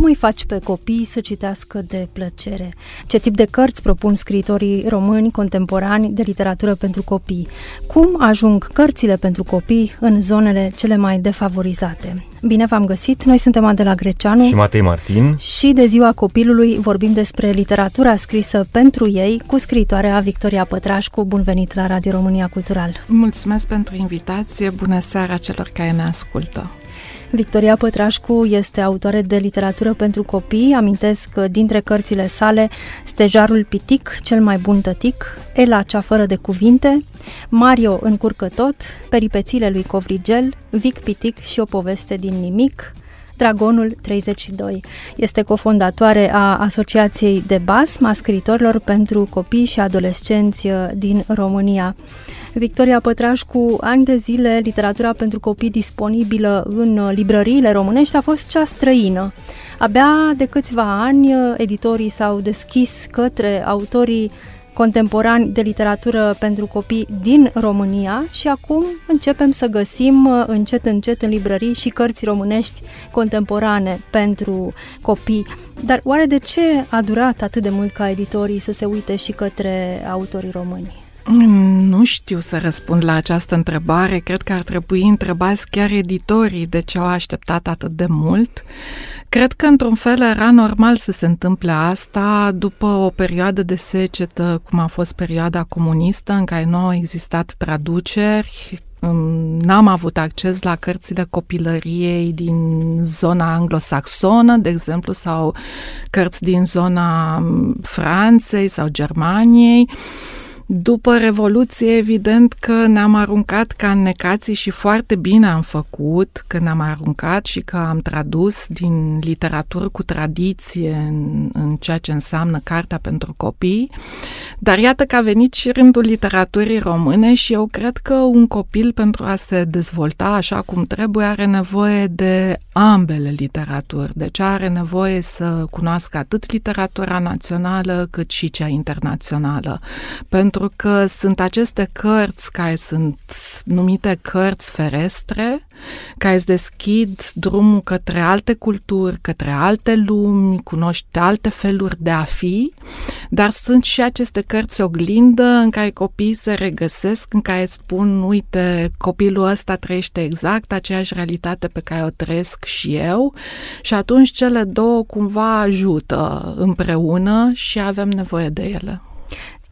Cum îi faci pe copii să citească de plăcere? Ce tip de cărți propun scriitorii români contemporani de literatură pentru copii? Cum ajung cărțile pentru copii în zonele cele mai defavorizate? Bine v-am găsit! Noi suntem Adela Greceanu și Matei Martin și de ziua copilului vorbim despre literatura scrisă pentru ei cu scriitoarea Victoria Pătrașcu. Bun venit la Radio România Cultural! Mulțumesc pentru invitație! Bună seara celor care ne ascultă! Victoria Pătrașcu este autoare de literatură pentru copii, amintesc dintre cărțile sale Stejarul Pitic, Cel mai bun tătic, Ela cea fără de cuvinte, Mario încurcă tot, Peripețile lui Covrigel, Vic Pitic și o poveste din nimic, Dragonul 32. Este cofondatoare a Asociației de BASM, a scriitorilor pentru copii și adolescenți din România. Victoria Pătrașcu, ani de zile, literatura pentru copii disponibilă în librăriile românești a fost cea străină. Abia de câțiva ani, editorii s-au deschis către autorii contemporani de literatură pentru copii din România și acum începem să găsim încet încet în librării și cărți românești contemporane pentru copii. Dar oare de ce a durat atât de mult ca editorii să se uite și către autorii români? Nu știu să răspund la această întrebare. Cred că ar trebui întrebați chiar editorii de ce au așteptat atât de mult. Cred că, într-un fel, era normal să se întâmple asta după o perioadă de secetă, cum a fost perioada comunistă, în care nu au existat traduceri, N-am avut acces la cărțile copilăriei din zona anglosaxonă, de exemplu, sau cărți din zona Franței sau Germaniei. După Revoluție, evident că ne-am aruncat ca necații și foarte bine am făcut că ne-am aruncat și că am tradus din literatură cu tradiție în, în ceea ce înseamnă cartea pentru copii. Dar iată că a venit și rândul literaturii române și eu cred că un copil pentru a se dezvolta așa cum trebuie are nevoie de ambele literaturi. Deci are nevoie să cunoască atât literatura națională cât și cea internațională. Pentru pentru că sunt aceste cărți care sunt numite cărți ferestre, care îți deschid drumul către alte culturi, către alte lumi, cunoști alte feluri de a fi, dar sunt și aceste cărți oglindă în care copiii se regăsesc, în care spun, uite, copilul ăsta trăiește exact aceeași realitate pe care o trăiesc și eu și atunci cele două cumva ajută împreună și avem nevoie de ele.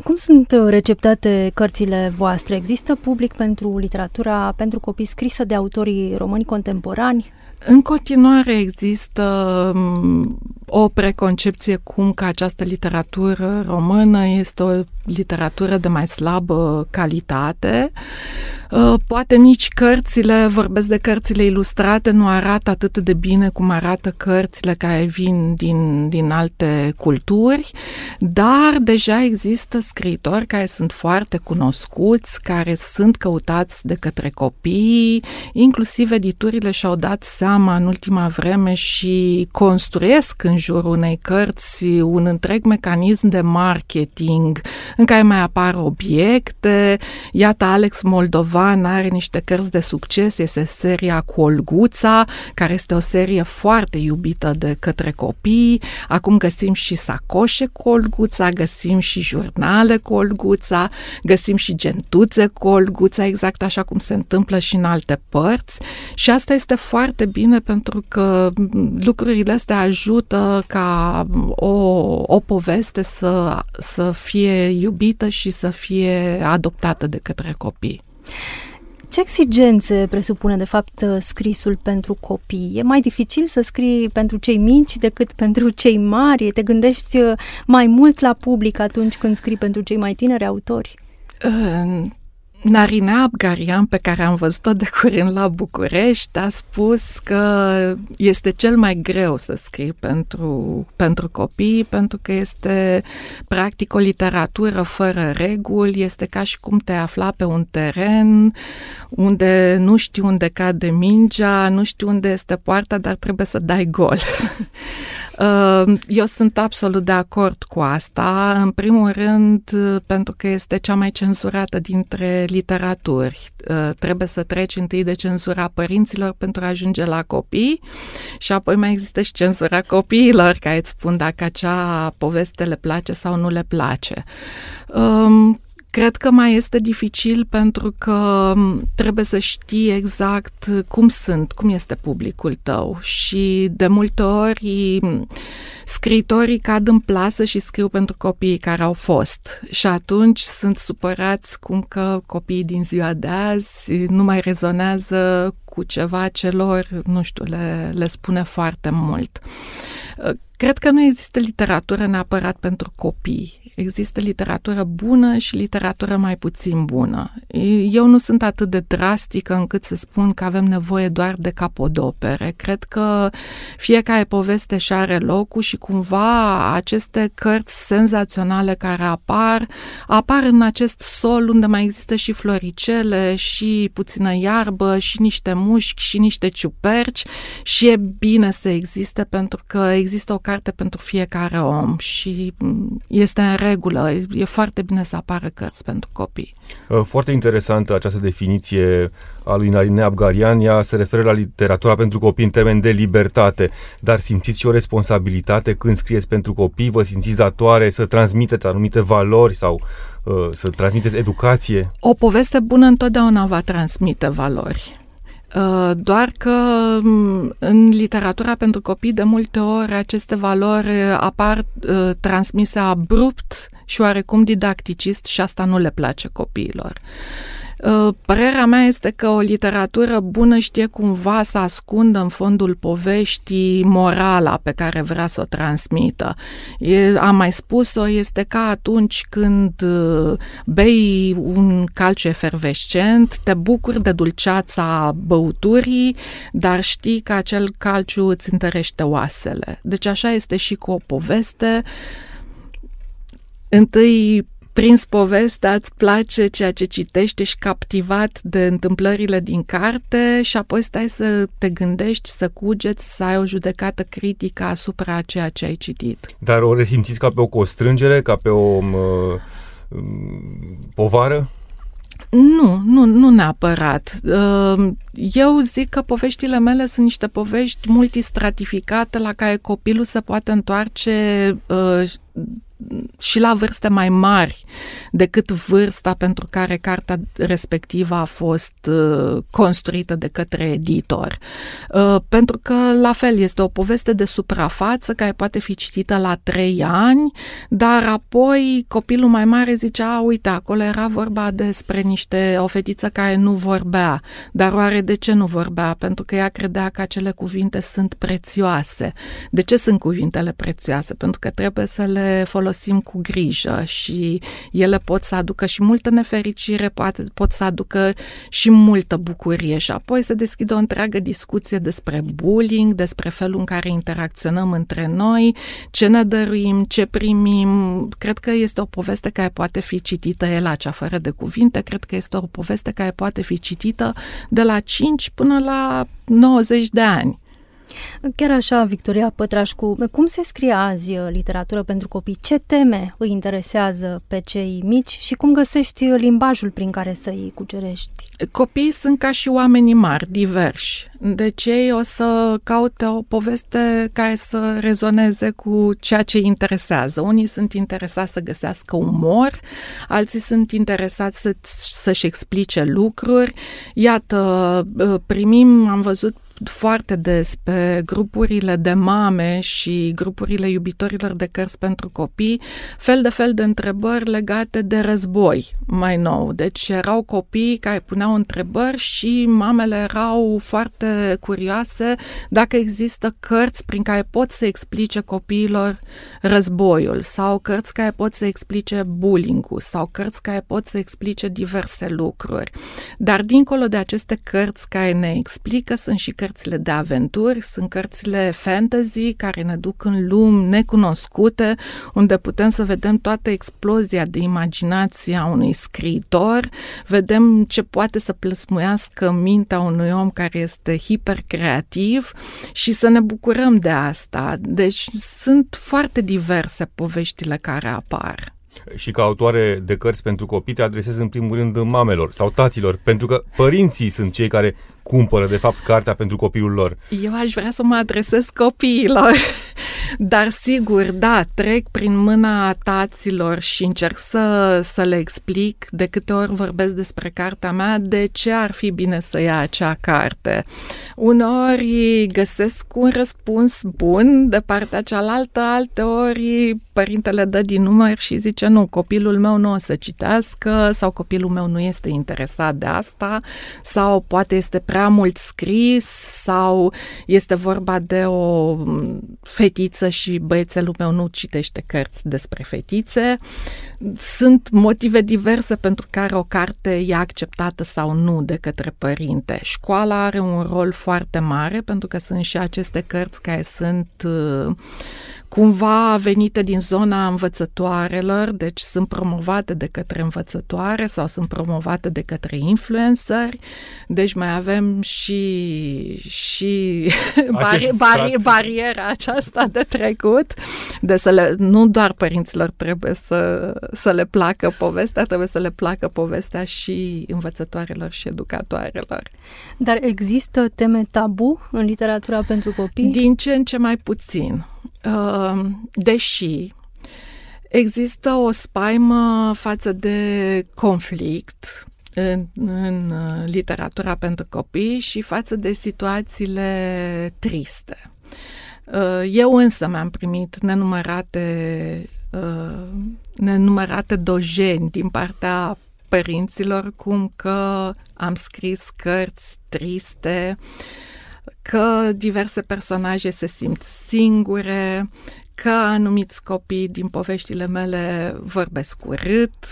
Cum sunt uh, receptate cărțile voastre? Există public pentru literatura pentru copii scrisă de autorii români contemporani? În continuare există um, o preconcepție cum că această literatură română este o literatură de mai slabă calitate. Uh, poate nici cărțile, vorbesc de cărțile ilustrate, nu arată atât de bine cum arată cărțile care vin din, din alte culturi, dar deja există scriitori care sunt foarte cunoscuți, care sunt căutați de către copii, inclusiv editurile și-au dat seama în ultima vreme și construiesc în jurul unei cărți un întreg mecanism de marketing în care mai apar obiecte. Iată, Alex Moldovan are niște cărți de succes, este seria cu Olguța, care este o serie foarte iubită de către copii. Acum găsim și sacoșe cu Olguța, găsim și jurnale cu Olguța, găsim și gentuțe cu Olguța, exact așa cum se întâmplă și în alte părți. Și asta este foarte bine pentru că lucrurile astea ajută ca o, o poveste să, să fie iubită și să fie adoptată de către copii. Ce exigențe presupune, de fapt, scrisul pentru copii? E mai dificil să scrii pentru cei mici decât pentru cei mari? Te gândești mai mult la public atunci când scrii pentru cei mai tineri autori? Narina Abgarian, pe care am văzut-o de curând la București, a spus că este cel mai greu să scrii pentru, pentru copii, pentru că este practic o literatură fără reguli, este ca și cum te afla pe un teren unde nu știi unde cade mingea, nu știi unde este poarta, dar trebuie să dai gol. Uh, eu sunt absolut de acord cu asta, în primul rând pentru că este cea mai cenzurată dintre literaturi. Uh, trebuie să treci întâi de cenzura părinților pentru a ajunge la copii și apoi mai există și cenzura copiilor care îți spun dacă acea poveste le place sau nu le place. Um, Cred că mai este dificil pentru că trebuie să știi exact cum sunt, cum este publicul tău și de multe ori scritorii cad în plasă și scriu pentru copiii care au fost și atunci sunt supărați cum că copiii din ziua de azi nu mai rezonează cu ceva ce lor, nu știu, le, le spune foarte mult. Cred că nu există literatură neapărat pentru copii. Există literatură bună și literatură mai puțin bună. Eu nu sunt atât de drastică încât să spun că avem nevoie doar de capodopere. Cred că fiecare poveste și are locul și cumva aceste cărți senzaționale care apar, apar în acest sol unde mai există și floricele, și puțină iarbă, și niște mușchi, și niște ciuperci și e bine să existe pentru că există o carte pentru fiecare om și este în regulă. E foarte bine să apară cărți pentru copii. Uh, foarte interesantă această definiție a lui Narine Abgarian. Ea se referă la literatura pentru copii în termen de libertate, dar simțiți și o responsabilitate când scrieți pentru copii? Vă simțiți datoare să transmiteți anumite valori sau uh, să transmiteți educație? O poveste bună întotdeauna va transmite valori. Uh, doar că mm, în literatura pentru copii de multe ori aceste valori apar uh, transmise abrupt și oarecum didacticist și asta nu le place copiilor. Uh, părerea mea este că o literatură bună știe cumva să ascundă în fondul poveștii morala pe care vrea să o transmită. E, am mai spus-o, este ca atunci când uh, bei un calciu efervescent, te bucuri de dulceața băuturii, dar știi că acel calciu îți întărește oasele. Deci așa este și cu o poveste. Întâi prins povestea, îți place ceea ce citești, ești captivat de întâmplările din carte și apoi stai să te gândești, să cugeți, să ai o judecată critică asupra ceea ce ai citit. Dar o resimțiți ca pe o constrângere, ca pe o um, povară? Nu, nu, nu neapărat. Uh, eu zic că poveștile mele sunt niște povești multistratificate la care copilul se poate întoarce uh, și la vârste mai mari decât vârsta pentru care cartea respectivă a fost uh, construită de către editor. Uh, pentru că, la fel, este o poveste de suprafață care poate fi citită la trei ani, dar apoi copilul mai mare zicea, uite, acolo era vorba despre niște, o fetiță care nu vorbea, dar oare de ce nu vorbea? Pentru că ea credea că acele cuvinte sunt prețioase. De ce sunt cuvintele prețioase? Pentru că trebuie să le folosim folosim cu grijă și ele pot să aducă și multă nefericire, poate, pot să aducă și multă bucurie și apoi să deschidă o întreagă discuție despre bullying, despre felul în care interacționăm între noi, ce ne dăruim, ce primim. Cred că este o poveste care poate fi citită el la cea fără de cuvinte, cred că este o poveste care poate fi citită de la 5 până la 90 de ani. Chiar așa, Victoria Pătrașcu, cum se scrie azi uh, literatură pentru copii? Ce teme îi interesează pe cei mici și cum găsești uh, limbajul prin care să îi cucerești? Copiii sunt ca și oamenii mari, diversi. Deci ei o să caute o poveste care să rezoneze cu ceea ce îi interesează. Unii sunt interesați să găsească umor, alții sunt interesați să, să-și explice lucruri. Iată, uh, primim, am văzut foarte des pe grupurile de mame și grupurile iubitorilor de cărți pentru copii fel de fel de întrebări legate de război mai nou. Deci erau copii care puneau întrebări și mamele erau foarte curioase dacă există cărți prin care pot să explice copiilor războiul sau cărți care pot să explice bullying-ul sau cărți care pot să explice diverse lucruri. Dar dincolo de aceste cărți care ne explică sunt și cărți cărțile de aventuri, sunt cărțile fantasy care ne duc în lumi necunoscute, unde putem să vedem toată explozia de imaginație a unui scriitor, vedem ce poate să plăsmuiască mintea unui om care este hipercreativ și să ne bucurăm de asta. Deci sunt foarte diverse poveștile care apar și ca autoare de cărți pentru copii te adresezi în primul rând mamelor sau taților, pentru că părinții sunt cei care cumpără de fapt cartea pentru copilul lor. Eu aș vrea să mă adresez copiilor, dar sigur, da, trec prin mâna taților și încerc să, să le explic de câte ori vorbesc despre cartea mea, de ce ar fi bine să ia acea carte. Uneori găsesc un răspuns bun de partea cealaltă, alte ori părintele dă din număr și zice nu, copilul meu nu o să citească sau copilul meu nu este interesat de asta sau poate este prea mult scris sau este vorba de o fetiță și băiețelul meu nu citește cărți despre fetițe. Sunt motive diverse pentru care o carte e acceptată sau nu de către părinte. Școala are un rol foarte mare pentru că sunt și aceste cărți care sunt uh, cumva venite din zona învățătoarelor, deci sunt promovate de către învățătoare sau sunt promovate de către influenceri, deci mai avem și, și bari, bari, bariera aceasta de trecut, de să le, nu doar părinților trebuie să, să le placă povestea, trebuie să le placă povestea și învățătoarelor și educatoarelor. Dar există teme tabu în literatura pentru copii? Din ce în ce mai puțin. Ehm, deși există o spaimă față de conflict în, în uh, literatura pentru copii și față de situațiile triste. Uh, eu însă mi-am primit nenumărate, uh, nenumărate dojeni din partea părinților cum că am scris cărți triste, că diverse personaje se simt singure, că anumiți copii din poveștile mele vorbesc urât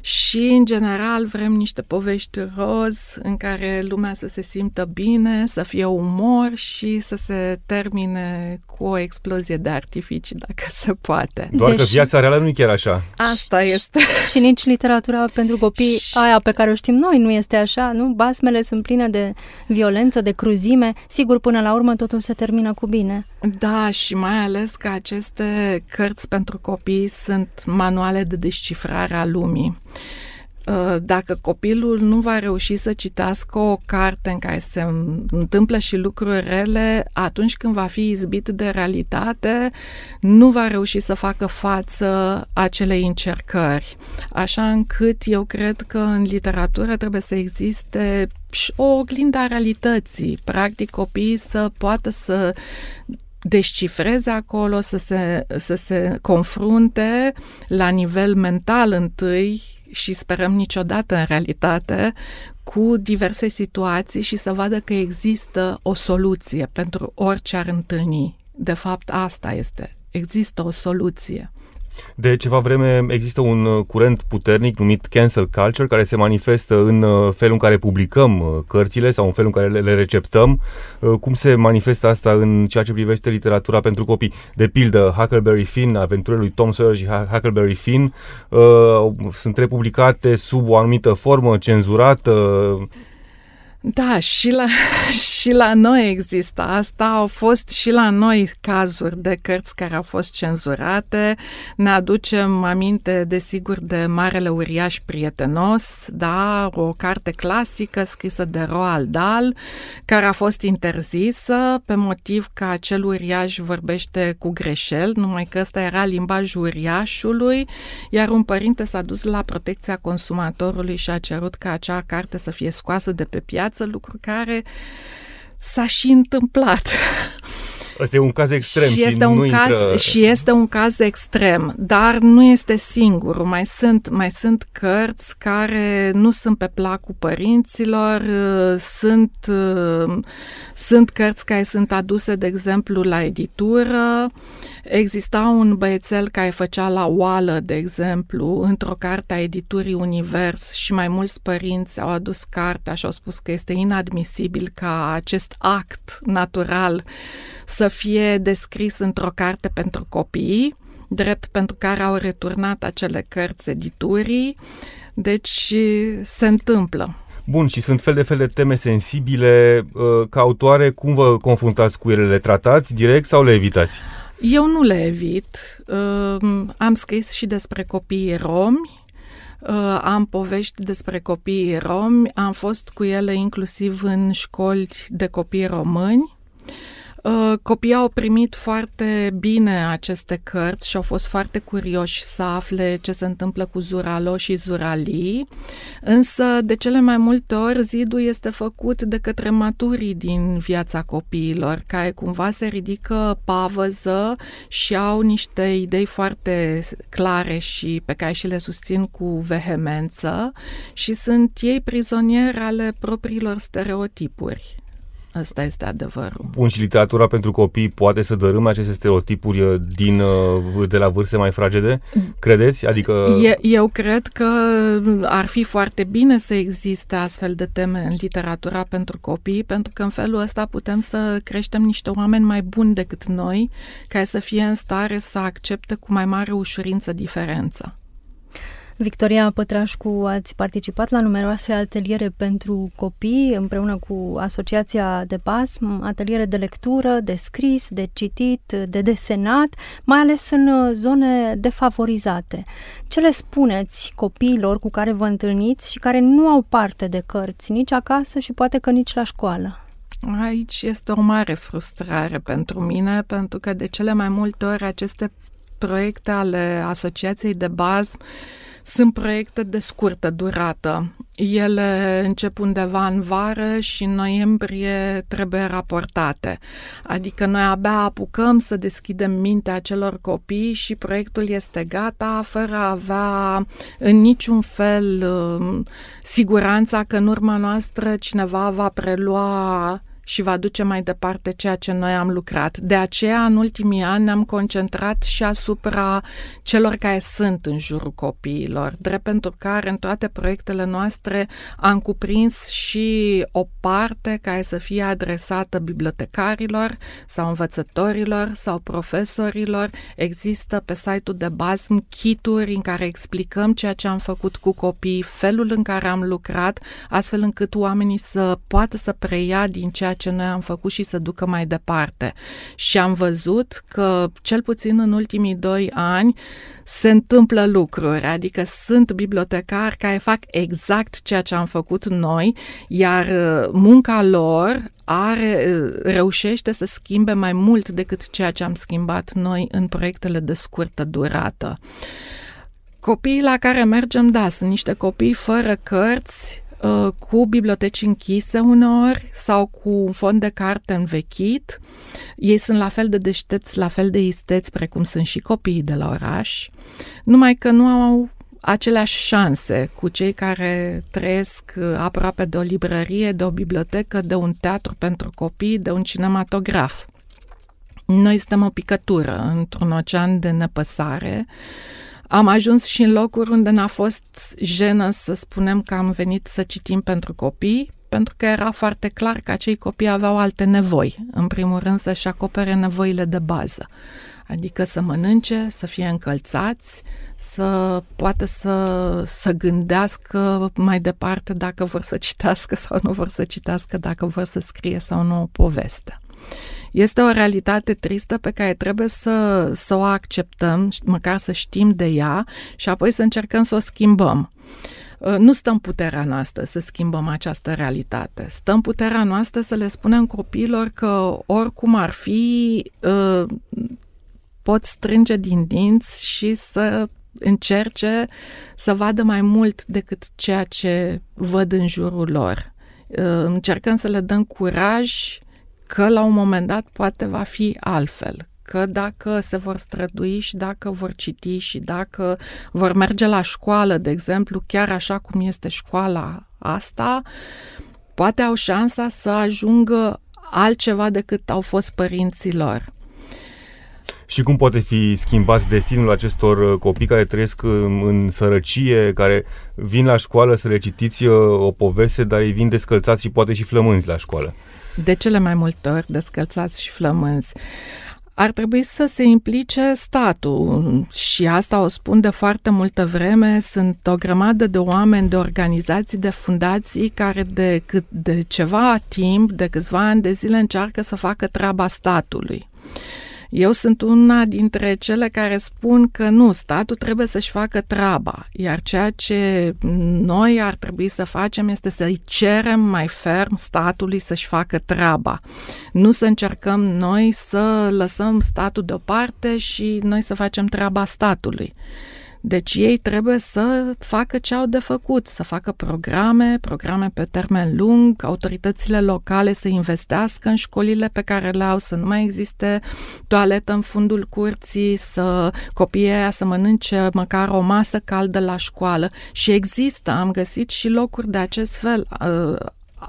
și, în general, vrem niște povești roz în care lumea să se simtă bine, să fie umor și să se termine cu o explozie de artificii, dacă se poate. Doar deci, că viața reală nu e chiar așa. Asta este. Și nici literatura pentru copii, și... aia pe care o știm noi, nu este așa, nu? Basmele sunt pline de violență, de cruzime. Sigur, până la urmă totul se termină cu bine. Da, și mai ales că aceste cărți pentru copii sunt manuale de descifrare a lumii. Uh, dacă copilul nu va reuși să citească o carte în care se întâmplă și lucruri rele, atunci când va fi izbit de realitate, nu va reuși să facă față acelei încercări. Așa încât eu cred că în literatură trebuie să existe o oglindă a realității. Practic, copiii să poată să descifreze acolo, să se, să se confrunte la nivel mental întâi și sperăm niciodată în realitate cu diverse situații și să vadă că există o soluție pentru orice ar întâlni. De fapt, asta este. Există o soluție. De ceva vreme există un uh, curent puternic numit cancel culture care se manifestă în uh, felul în care publicăm uh, cărțile sau în felul în care le receptăm. Cum se manifestă asta în ceea ce privește literatura pentru copii? De pildă, Huckleberry Finn, aventurile lui Tom Sawyer și Huckleberry Finn sunt republicate sub o anumită formă, cenzurată, da, și la, și la noi există asta. Au fost și la noi cazuri de cărți care au fost cenzurate. Ne aducem aminte, desigur, de Marele Uriaș Prietenos, da, o carte clasică scrisă de Roald Dahl, care a fost interzisă pe motiv că acel uriaș vorbește cu greșel, numai că ăsta era limbajul uriașului, iar un părinte s-a dus la protecția consumatorului și a cerut ca acea carte să fie scoasă de pe piață viață, lucru care s-a și întâmplat. Ăsta e un caz extrem și, și este, un nu caz, intră... și este un caz extrem, dar nu este singur. Mai sunt, mai sunt cărți care nu sunt pe placul părinților, uh, sunt, uh, sunt cărți care sunt aduse, de exemplu, la editură. Exista un băiețel care făcea la oală, de exemplu, într-o carte a editurii Univers și mai mulți părinți au adus cartea și au spus că este inadmisibil ca acest act natural să fie descris într-o carte pentru copii, drept pentru care au returnat acele cărți editurii. Deci se întâmplă. Bun, și sunt fel de fel de teme sensibile. Uh, ca autoare, cum vă confruntați cu ele? Le tratați direct sau le evitați? Eu nu le evit. Uh, am scris și despre copiii romi, Uh, am povești despre copiii romi, am fost cu ele inclusiv în școli de copii români Uh, copiii au primit foarte bine aceste cărți și au fost foarte curioși să afle ce se întâmplă cu Zuralo și Zurali, însă de cele mai multe ori zidul este făcut de către maturii din viața copiilor, care cumva se ridică pavăză și au niște idei foarte clare și pe care și le susțin cu vehemență și sunt ei prizonieri ale propriilor stereotipuri. Asta este adevărul. Bun, și literatura pentru copii poate să dărâme aceste stereotipuri uh, din, uh, de la vârste mai fragede? Credeți? Adică... E, eu cred că ar fi foarte bine să existe astfel de teme în literatura pentru copii, pentru că în felul ăsta putem să creștem niște oameni mai buni decât noi, care să fie în stare să accepte cu mai mare ușurință diferența. Victoria Pătrașcu, ați participat la numeroase ateliere pentru copii împreună cu Asociația de BASM, ateliere de lectură, de scris, de citit, de desenat, mai ales în zone defavorizate. Ce le spuneți copiilor cu care vă întâlniți și care nu au parte de cărți, nici acasă și poate că nici la școală? Aici este o mare frustrare pentru mine, pentru că de cele mai multe ori aceste proiecte ale Asociației de BASM sunt proiecte de scurtă durată. Ele încep undeva în vară și în noiembrie trebuie raportate. Adică noi abia apucăm să deschidem mintea acelor copii și proiectul este gata fără a avea în niciun fel um, siguranța că în urma noastră cineva va prelua și va duce mai departe ceea ce noi am lucrat. De aceea, în ultimii ani, ne-am concentrat și asupra celor care sunt în jurul copiilor, drept pentru care în toate proiectele noastre am cuprins și o parte care să fie adresată bibliotecarilor sau învățătorilor sau profesorilor. Există pe site-ul de BASM kituri în care explicăm ceea ce am făcut cu copii, felul în care am lucrat, astfel încât oamenii să poată să preia din ceea ce noi am făcut și să ducă mai departe. Și am văzut că, cel puțin în ultimii doi ani, se întâmplă lucruri, adică sunt bibliotecari care fac exact ceea ce am făcut noi, iar uh, munca lor are, uh, reușește să schimbe mai mult decât ceea ce am schimbat noi în proiectele de scurtă durată. Copiii la care mergem, da, sunt niște copii fără cărți, Uh, cu biblioteci închise uneori sau cu un fond de carte învechit. Ei sunt la fel de deștepți, la fel de isteți precum sunt și copiii de la oraș, numai că nu au aceleași șanse cu cei care trăiesc uh, aproape de o librărie, de o bibliotecă, de un teatru pentru copii, de un cinematograf. Noi suntem o picătură într-un ocean de nepăsare am ajuns și în locuri unde n-a fost jenă să spunem că am venit să citim pentru copii, pentru că era foarte clar că acei copii aveau alte nevoi. În primul rând să-și acopere nevoile de bază. Adică să mănânce, să fie încălțați, să poată să, să gândească mai departe dacă vor să citească sau nu vor să citească, dacă vor să scrie sau nu o poveste. Este o realitate tristă pe care trebuie să, să o acceptăm, măcar să știm de ea și apoi să încercăm să o schimbăm. Uh, nu stăm puterea noastră să schimbăm această realitate. Stăm puterea noastră să le spunem copiilor că oricum ar fi, uh, pot strânge din dinți și să încerce să vadă mai mult decât ceea ce văd în jurul lor. Uh, încercăm să le dăm curaj că la un moment dat poate va fi altfel, că dacă se vor strădui și dacă vor citi și dacă vor merge la școală, de exemplu, chiar așa cum este școala asta, poate au șansa să ajungă altceva decât au fost părinții lor. Și cum poate fi schimbat destinul acestor uh, copii care trăiesc uh, în sărăcie, care vin la școală să le citiți uh, o poveste, dar ei vin descălțați și poate și flămânzi la școală? De cele mai multe ori descălțați și flămânzi ar trebui să se implice statul și asta o spun de foarte multă vreme. Sunt o grămadă de oameni, de organizații, de fundații care de, de ceva timp, de câțiva ani de zile încearcă să facă treaba statului. Eu sunt una dintre cele care spun că nu, statul trebuie să-și facă treaba, iar ceea ce noi ar trebui să facem este să-i cerem mai ferm statului să-și facă treaba. Nu să încercăm noi să lăsăm statul deoparte și noi să facem treaba statului. Deci ei trebuie să facă ce au de făcut, să facă programe, programe pe termen lung, autoritățile locale să investească în școlile pe care le au, să nu mai existe toaletă în fundul curții, să copiii aia să mănânce măcar o masă caldă la școală. Și există, am găsit și locuri de acest fel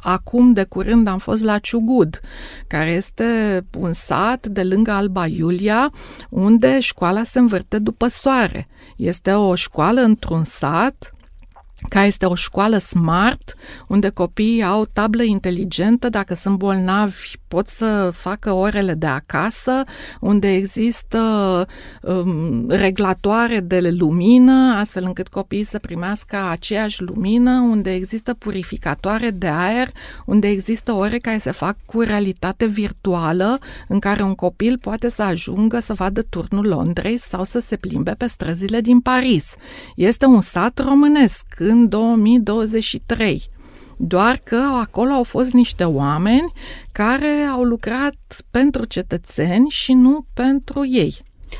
acum de curând am fost la Ciugud, care este un sat de lângă Alba Iulia, unde școala se învârte după soare. Este o școală într-un sat care este o școală smart, unde copiii au tablă inteligentă, dacă sunt bolnavi pot să facă orele de acasă, unde există um, reglatoare de lumină, astfel încât copiii să primească aceeași lumină, unde există purificatoare de aer, unde există ore care se fac cu realitate virtuală, în care un copil poate să ajungă să vadă turnul Londrei sau să se plimbe pe străzile din Paris. Este un sat românesc în 2023 doar că acolo au fost niște oameni care au lucrat pentru cetățeni și nu pentru ei.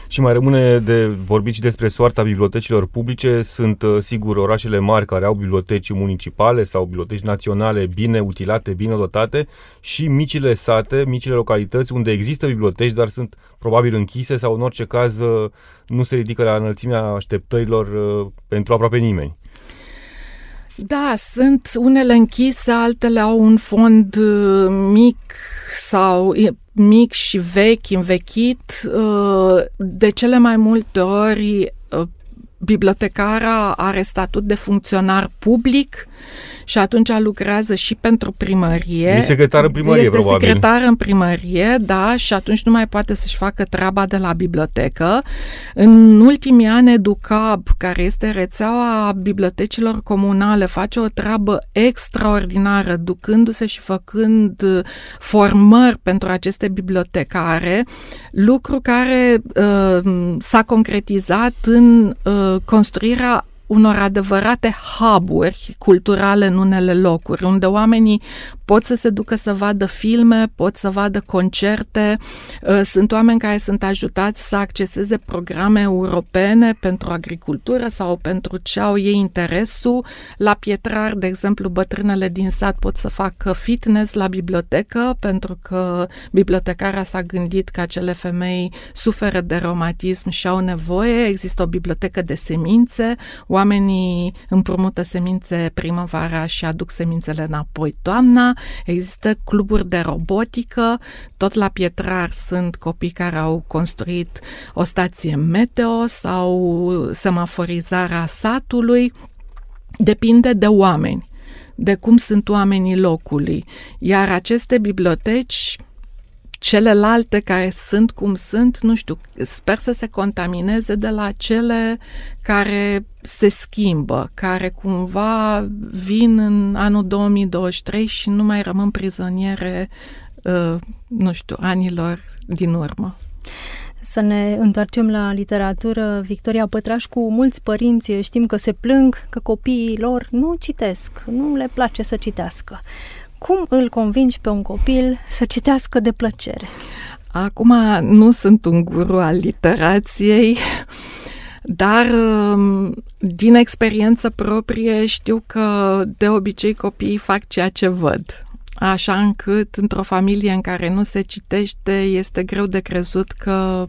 Și mai rămâne de vorbit și despre soarta bibliotecilor publice. Sunt, uh, sigur, orașele mari care au biblioteci municipale sau biblioteci naționale bine utilate, bine dotate și micile sate, micile localități unde există biblioteci, dar sunt probabil închise sau în orice caz uh, nu se ridică la înălțimea așteptărilor uh, pentru aproape nimeni. Da, sunt unele închise, altele au un fond uh, mic sau mic și vechi, învechit. Uh, de cele mai multe ori, uh, bibliotecara are statut de funcționar public și atunci lucrează și pentru primărie. E secretar în primărie, este probabil. secretar în primărie, da, și atunci nu mai poate să-și facă treaba de la bibliotecă. În ultimii ani, Educab, care este rețeaua bibliotecilor comunale, face o treabă extraordinară, ducându-se și făcând formări pentru aceste bibliotecare, lucru care uh, s-a concretizat în uh, construirea unor adevărate hub-uri culturale în unele locuri, unde oamenii pot să se ducă să vadă filme, pot să vadă concerte, uh, sunt oameni care sunt ajutați să acceseze programe europene pentru agricultură sau pentru ce au ei interesul. La Pietrar, de exemplu, bătrânele din sat pot să facă fitness la bibliotecă, pentru că bibliotecara s-a gândit că acele femei suferă de reumatism și au nevoie. Există o bibliotecă de semințe, oamenii împrumută semințe primăvara și aduc semințele înapoi toamna, există cluburi de robotică, tot la Pietrar sunt copii care au construit o stație meteo sau semaforizarea satului, depinde de oameni de cum sunt oamenii locului. Iar aceste biblioteci celelalte care sunt cum sunt, nu știu, sper să se contamineze de la cele care se schimbă, care cumva vin în anul 2023 și nu mai rămân prizoniere, uh, nu știu, anilor din urmă. Să ne întoarcem la literatură. Victoria Pătrașcu, mulți părinți știm că se plâng că copiii lor nu citesc, nu le place să citească. Cum îl convingi pe un copil să citească de plăcere? Acum nu sunt un guru al literației, dar um, din experiență proprie știu că de obicei copiii fac ceea ce văd. așa încât într-o familie în care nu se citește este greu de crezut că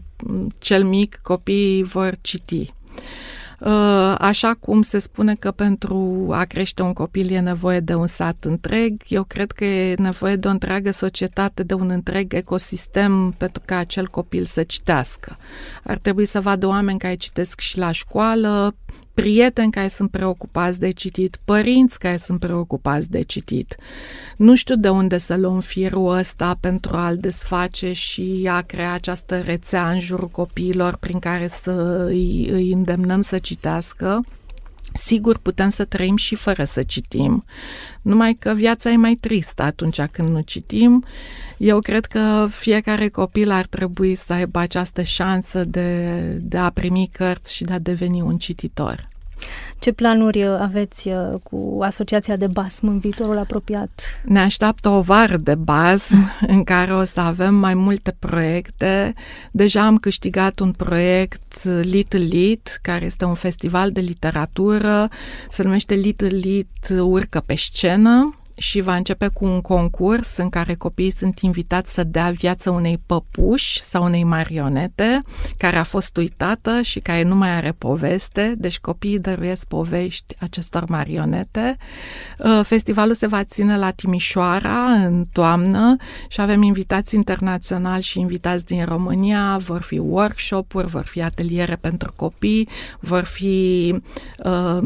cel mic copiii vor citi. Uh, așa cum se spune că pentru a crește un copil e nevoie de un sat întreg, eu cred că e nevoie de o întreagă societate, de un întreg ecosistem pentru ca acel copil să citească. Ar trebui să vadă oameni care citesc și la școală, prieteni care sunt preocupați de citit, părinți care sunt preocupați de citit. Nu știu de unde să luăm firul ăsta pentru a-l desface și a crea această rețea în jurul copiilor prin care să îi, îi îndemnăm să citească. Sigur, putem să trăim și fără să citim, numai că viața e mai tristă atunci când nu citim. Eu cred că fiecare copil ar trebui să aibă această șansă de, de a primi cărți și de a deveni un cititor. Ce planuri uh, aveți uh, cu Asociația de BASM în viitorul apropiat? Ne așteaptă o vară de BASM în care o să avem mai multe proiecte. Deja am câștigat un proiect Little Lit, care este un festival de literatură. Se numește Little Lit Urcă pe scenă și va începe cu un concurs în care copiii sunt invitați să dea viață unei păpuși sau unei marionete care a fost uitată și care nu mai are poveste, deci copiii dăruiesc povești acestor marionete. Uh, festivalul se va ține la Timișoara în toamnă și avem invitați internaționali și invitați din România, vor fi workshop-uri, vor fi ateliere pentru copii, vor fi uh,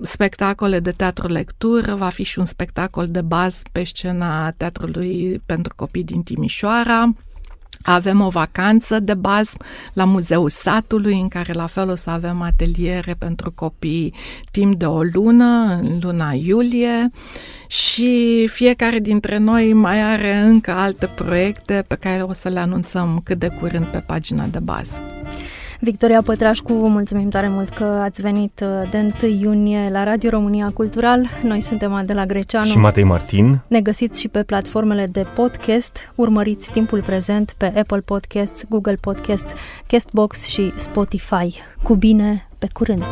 spectacole de teatru-lectură, va fi și un spectacol spectacol de bază pe scena Teatrului pentru Copii din Timișoara. Avem o vacanță de bază la Muzeul Satului, în care la fel o să avem ateliere pentru copii timp de o lună, în luna iulie și fiecare dintre noi mai are încă alte proiecte pe care o să le anunțăm cât de curând pe pagina de bază. Victoria Pătrașcu, mulțumim tare mult că ați venit uh, de 1 iunie la Radio România Cultural. Noi suntem Adela Greceanu și Matei Martin. Ne găsiți și pe platformele de podcast. Urmăriți timpul prezent pe Apple Podcasts, Google Podcasts, Castbox și Spotify. Cu bine, pe curând!